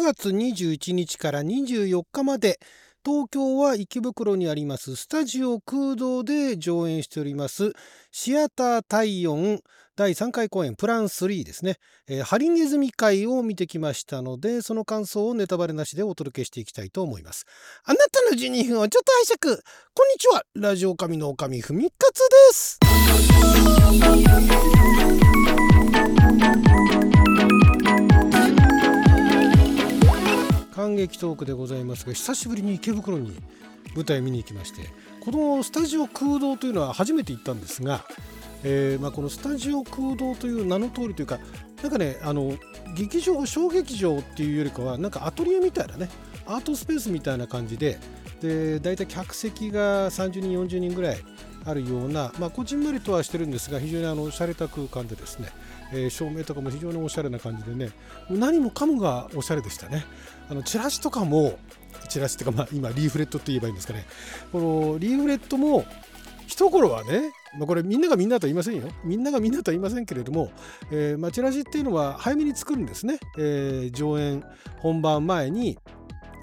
9月21日から24日まで東京は池袋にありますスタジオ空洞で上演しておりますシアター体温第3回公演プラン3ですね、えー、ハリネズミ会を見てきましたのでその感想をネタバレなしでお届けしていきたいと思います。あなたの12分をちょっと拝借。こんにちは。ラジオ神の神ふみかつです。感激トークでございますが久しぶりに池袋に舞台を見に行きましてこのスタジオ空洞というのは初めて行ったんですがえーまあ、このスタジオ空洞という名の通りというかなんかねあの劇場小劇場っていうよりかはなんかアトリエみたいなねアートスペースみたいな感じでで大体客席が30人40人ぐらいあるような、まあ、こじんまりとはしてるんですが非常にあの洒落た空間でですね、えー、照明とかも非常におしゃれな感じでね何もかもがおしゃれでしたね。あのチラシとかもチラシっていうか、まあ、今リーフレットって言えばいいんですかね。このリーフレットも一頃はね、まあ、これみんながみんなとは言いませんよ。みんながみんなとは言いませんけれども、えー、まあ、チラシっていうのは早めに作るんですね、えー、上演本番前に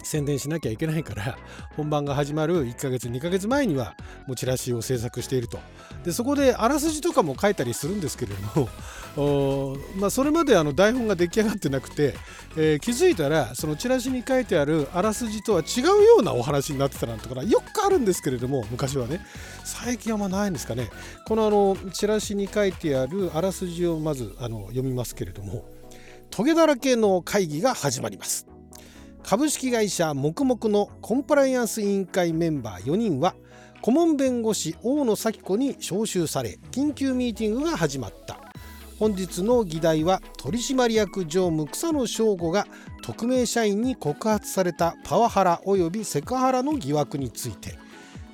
宣伝しなきゃいけないから 本番が始まる1ヶ月2ヶ月前にはもうチラシを制作していると。でそこであらすじとかも書いたりするんですけれども まあ、それまであの台本が出来上がってなくて、えー、気づいたらそのチラシに書いてあるあらすじとは違うようなお話になってたなんてことはよくあるんですけれども昔はね。最近はまあないんですかね。このあのチラシに書いてあるあらすじをまずあの読みますけれどもトゲだらけの会議が始まります。株式会社黙々のコンプライアンス委員会メンバー4人は顧問弁護士大野咲子に招集され緊急ミーティングが始まった。本日の議題は取締役常務草野翔吾が匿名社員に告発されたパワハラ及びセクハラの疑惑について。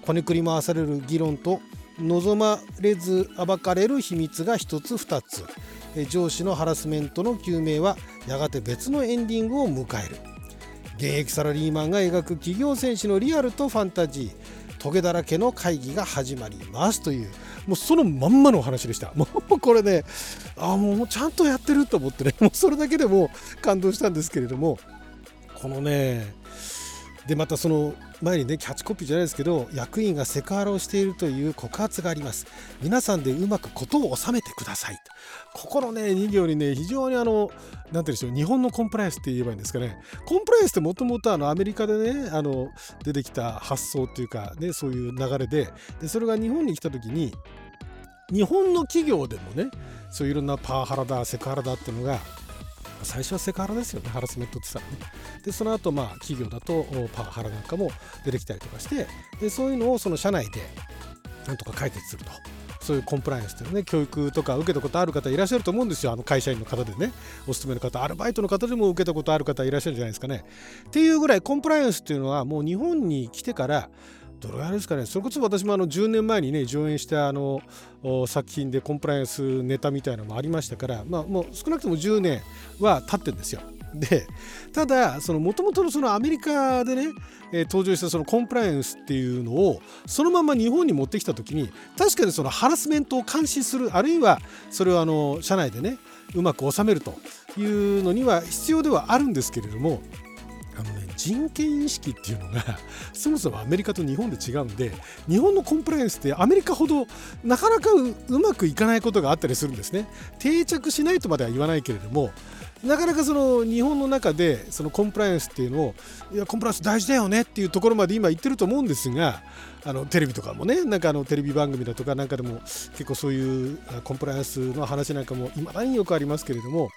こねくり回される議論と望まれず暴かれる秘密が1つ2つ。上司のハラスメントの究明はやがて別のエンディングを迎える。現役サラリーマンが描く企業戦士のリアルとファンタジー。トゲだらけの会議が始まりますという。もうそのまんまのお話でした。もうこれねあもうちゃんとやってると思ってね。もうそれだけでも感動したんですけれども。このねでまたその前にねキャッチコピーじゃないですけど役員がセクハラをしているという告発があります。皆さんでうまく事を収めてくださいここのね2行にね非常にあの何て言うんでしょう日本のコンプライアンスって言えばいいんですかね。コンプライアンスってもともとアメリカでねあの出てきた発想っていうかねそういう流れででそれが日本に来た時に日本の企業でもねそういういろんなパワハラだセクハラだっていうのが最初はセクハラですよね。ハラスメントって言ったらね。でその後まあ企業だとパワハラなんかも出てきたりとかしてでそういうのをその社内でなんとか解決すると。そういうコンプライアンスっていうね教育とか受けたことある方いらっしゃると思うんですよ。あの会社員の方でね。お勤めの方アルバイトの方でも受けたことある方いらっしゃるんじゃないですかね。っていうぐらいコンプライアンスっていうのはもう日本に来てからどれぐらいですかね。それこそ私もあの10年前にね上演したあの作品でコンプライアンスネタみたいなのもありましたからまあもう少なくとも10年は経ってるんですよ。でただもともとのそのアメリカでね、えー、登場したそのコンプライアンスっていうのをそのまま日本に持ってきた時に確かにそのハラスメントを監視するあるいはそれをあの社内でねうまく収めるというのには必要ではあるんですけれども人権意識っていうのが そもそもアメリカと日本で違うんで日本のコンプライアンスってアメリカほどなかなかうまくいかないことがあったりするんですね。定着しないとまでは言わないけれどもなかなかその日本の中でそのコンプライアンスっていうのをいやコンプライアンス大事だよねっていうところまで今言ってると思うんですがあのテレビとかもねなんかあのテレビ番組だとかなんかでも結構そういうコンプライアンスの話なんかもいまだによくありますけれども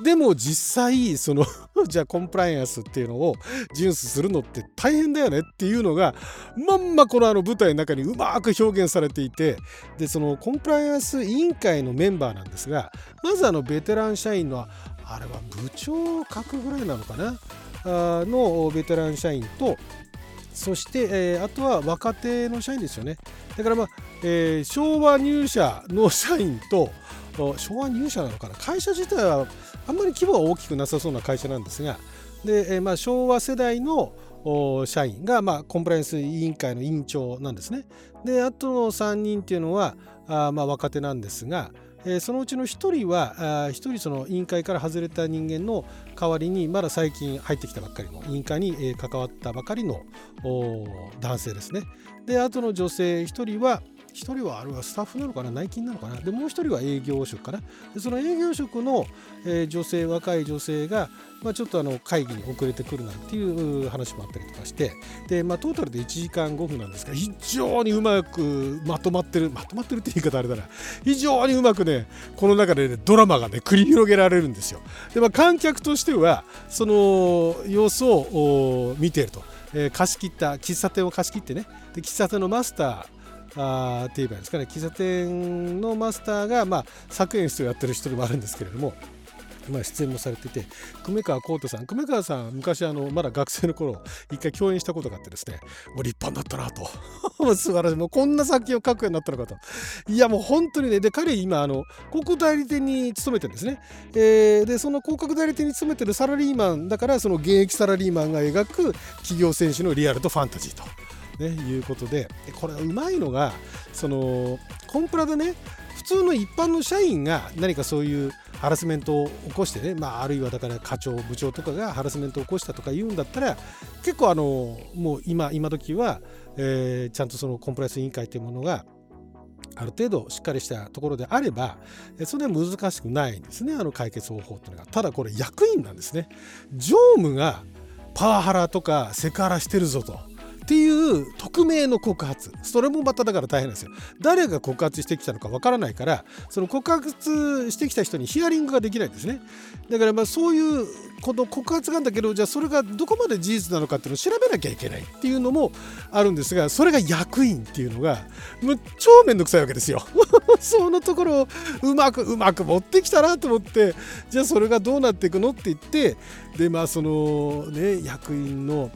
でも実際その じゃあコンプライアンスっていうのを遵守するのって大変だよねっていうのがまんまこのあの舞台の中にうまく表現されていてでそのコンプライアンス委員会のメンバーなんですがまずあのベテラン社員のあれは部長格ぐらいなのかな？あのベテラン社員とそして、えー、あとは若手の社員ですよね。だからまあ、えー、昭和入社の社員と昭和入社なのかな？会社自体はあんまり規模は大きくなさそうな会社なんですがで、え、まあ、昭和世代の社員が、まあ、コンプライアンス委員会の委員長なんですね。であとの3人っていうのはあまあ若手なんですがえー、そのうちの1人はあ1人その委員会から外れた人間の代わりにまだ最近入ってきたばっかりの委員会に、えー、関わったばかりの男性ですね。であとの女性1人は1人はあれはスタッフなのかな？内勤なのかな？でもう1人は営業職かな？でその営業職の、えー、女性若い女性が、まあ、ちょっとあの会議に遅れてくるなんていう話もあったりとかしてで、まあ、トータルで1時間5分なんですが非常にうまくまとまってるまとまってるって言い方あれだな。非常にうまくねこの中で、ね、ドラマがね繰り広げられるんですよ。で、まあ、観客としてはその様子を見ていると、貸し切った喫茶店を貸し切ってね。で喫茶店のマスターあって言えばいいですかね。喫茶店のマスターが、まあ、作演出をやってる人でもあるんですけれども、まあ、出演もされてて久米川浩太さん。久米川さん昔あのまだ学生の頃一回共演したことがあってですねもう立派になったなと。素晴らしい。もうこんな作品を書くようになったのかと。いやもう本当にねで彼今あの広告代理店に勤めてるんですね、えー、でその広告代理店に勤めてるサラリーマンだからその現役サラリーマンが描く企業選手のリアルとファンタジーと。ね、いうことでこれうまいのがそのコンプラでね普通の一般の社員が何かそういうハラスメントを起こしてね、まあ、あるいはだから課長部長とかがハラスメントを起こしたとか言うんだったら結構あのもう今今時は、えー、ちゃんとそのコンプライアンス委員会というものがある程度しっかりしたところであればそれは難しくないんですねあの解決方法っていうのが。ただこれ役員なんですね。常務がパワハラとかセクハラしてるぞと。っていう匿名の告発。それもまただから大変なんですよ。誰が告発してきたのかわからないからその告発してきた人にヒアリングができないんですね。だからまあそういうこの告発があるんだけどじゃあそれがどこまで事実なのかっていうのを調べなきゃいけないっていうのもあるんですがそれが役員っていうのがもう超めんどくさいわけですよ。そのところをうまくうまく持ってきたなと思ってじゃあそれがどうなっていくのって言ってでまあそのね役員の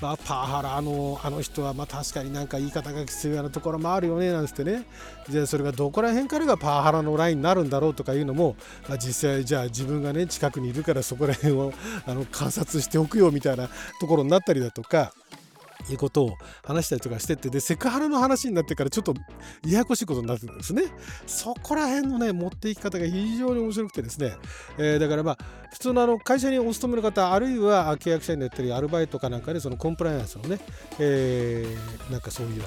まあ、パワハラのあの人はまあ確かになんか言い方がきついようなところもあるよねなんつってねじゃあそれがどこら辺からがパワハラのラインになるんだろうとかいうのも、まあ、実際じゃあ自分がね近くにいるからそこら辺をあの観察しておくよみたいなところになったりだとか。いうことを話したりとかしてってでセクハラの話になってからちょっとややこしいことになってるんですね。そこら辺のね持っていき方が非常に面白くてですね、えー、だからまあ普通のあの会社にお勤めの方あるいは契約社員でやったりアルバイトかなんかでそのコンプライアンスのね、えー、なんかそういうの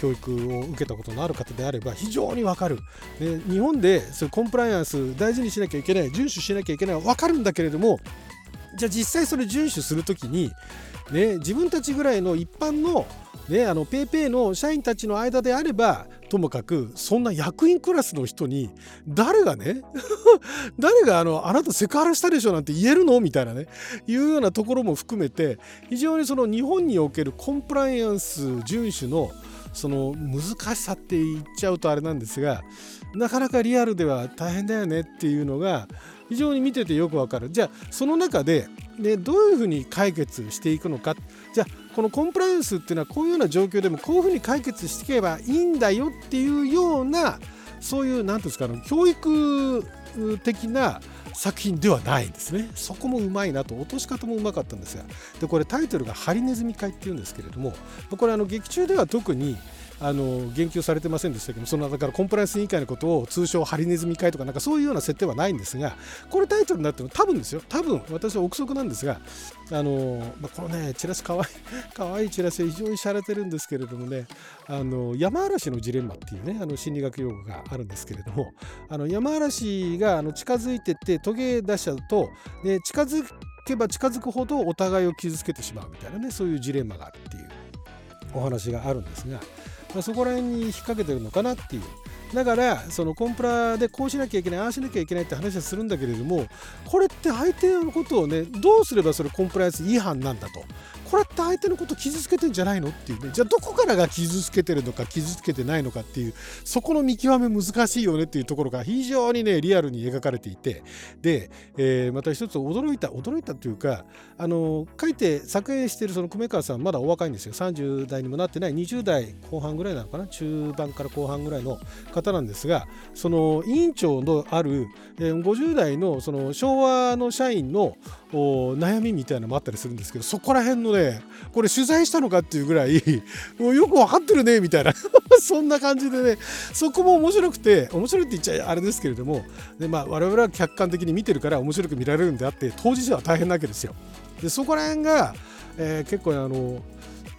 教育を受けたことのある方であれば非常にわかる、ね、日本でそういうコンプライアンス大事にしなきゃいけない遵守しなきゃいけないわかるんだけれどもじゃあ実際それ遵守するときにね、自分たちぐらいの一般のね、あの PayPay の社員たちの間であればともかくそんな役員クラスの人に誰がね 誰があのあなたセクハラしたでしょなんて言えるのみたいなねいうようなところも含めて非常にその日本におけるコンプライアンス遵守のその難しさって言っちゃうとあれなんですがなかなかリアルでは大変だよねっていうのが非常に見ててよくわかる。じゃあその中ででどういうふうに解決していくのか。じゃあこのコンプライアンスっていうのはこういうような状況でもこういうふうに解決していけばいいんだよっていうようなそういう何ていうんですか教育的な作品ではないんですね。そこもうまいなと。落とし方もうまかったんですが。でこれタイトルが「ハリネズミ会」っていうんですけれどもこれあの劇中では特にあの言及されてませんでしたけどそのだからコンプライアンス委員会のことを通称ハリネズミ会とかなんかそういうような設定はないんですがこれタイトルになってるの多分ですよ。多分私は憶測なんですがあの、まあ、このねチラシかわいいかわいいチラシ非常に洒落てるんですけれどもねあの山嵐のジレンマっていうねあの心理学用語があるんですけれどもあの山嵐があの近づいてってトゲ出しちゃうと、ね、近づけば近づくほどお互いを傷つけてしまうみたいなねそういうジレンマがあるっていうお話があるんですがまあ、そこら辺に引っ掛けてるのかなっていう。だからそのコンプラでこうしなきゃいけないああしなきゃいけないって話はするんだけれどもこれって相手のことをねどうすればそれコンプライアンス違反なんだと。これって相手のこと傷つけてんじゃないのっていうね。じゃあどこからが傷つけてるのか傷つけてないのかっていうそこの見極め難しいよねっていうところが非常にねリアルに描かれていて。で、えー、また一つ驚いた驚いたというかあの書いて作演してるその久米川さんまだお若いんですよ。30代にもなってない20代後半ぐらいなのかな？中盤から後半ぐらいの方なんですがその委員長のある、えー、50代のその昭和の社員の悩みみたいなのもあったりするんですけどそこら辺のねこれ取材したのかっていうぐらい もうよく分かってるねみたいな そんな感じでねそこも面白くて面白いって言っちゃあれですけれどもで、まあ、我々は客観的に見てるから面白く見られるんであって当事者は大変なわけですよ。でそこら辺が、えー、結構あの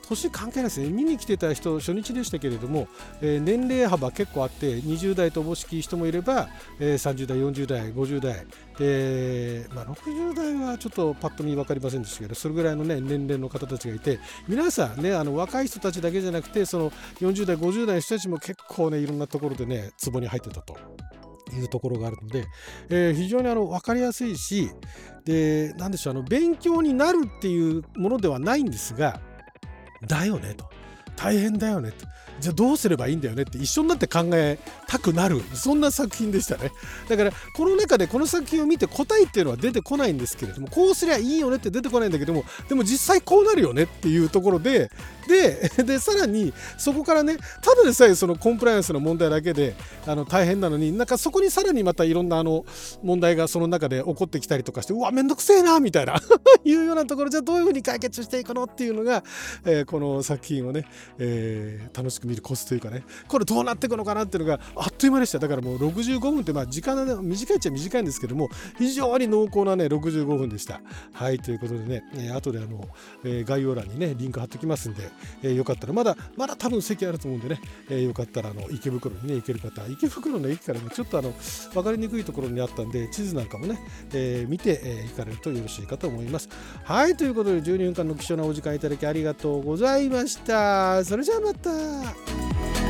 年関係ないですね見に来てた人初日でしたけれども、えー、年齢幅結構あって20代とおぼしき人もいれば、えー、30代40代50代で、まあ、60代はちょっとパッと見分かりませんでしたけどそれぐらいの、ね、年齢の方たちがいて皆さんねあの若い人たちだけじゃなくてその40代50代の人たちも結構ねいろんなところでね壺に入ってたと。いうところがあるので、えー、非常にあの分かりやすいしで何でしょうあの勉強になるっていうものではないんですがだよねと。大変だよねとじゃあどうすればいいんだよねって一緒になって考えたくなる。そんな作品でしたね。だからこの中でこの作品を見て答えっていうのは出てこないんですけれどもこうすりゃいいよねって出てこないんだけどもでも実際こうなるよねっていうところでで でさらにそこからねただでさえそのコンプライアンスの問題だけであの大変なのになんかそこにさらにまたいろんなあの問題がその中で起こってきたりとかしてうわめんどくせえなみたいな いうようなところじゃどういうふうに解決していくのっていうのが、えー、この作品をね、えー、楽しく見るコツというかねこれどうなっていくのかなっていうのがあっという間でした。だからもう65分ってまあ時間が、短いっちゃ短いんですけども非常に濃厚なね65分でした。はいということでね、えー、後であの、えー、概要欄にねリンク貼っておきますんで、えー、よかったらまだまだ多分席あると思うんでね、えー、よかったらあの池袋にね行ける方池袋の駅からもちょっとあの分かりにくいところにあったんで地図なんかもね、えー、見て、えー、行かれるとよろしいかと思います。はいということで12分間の貴重なお時間いただきありがとうございました。それじゃあまた。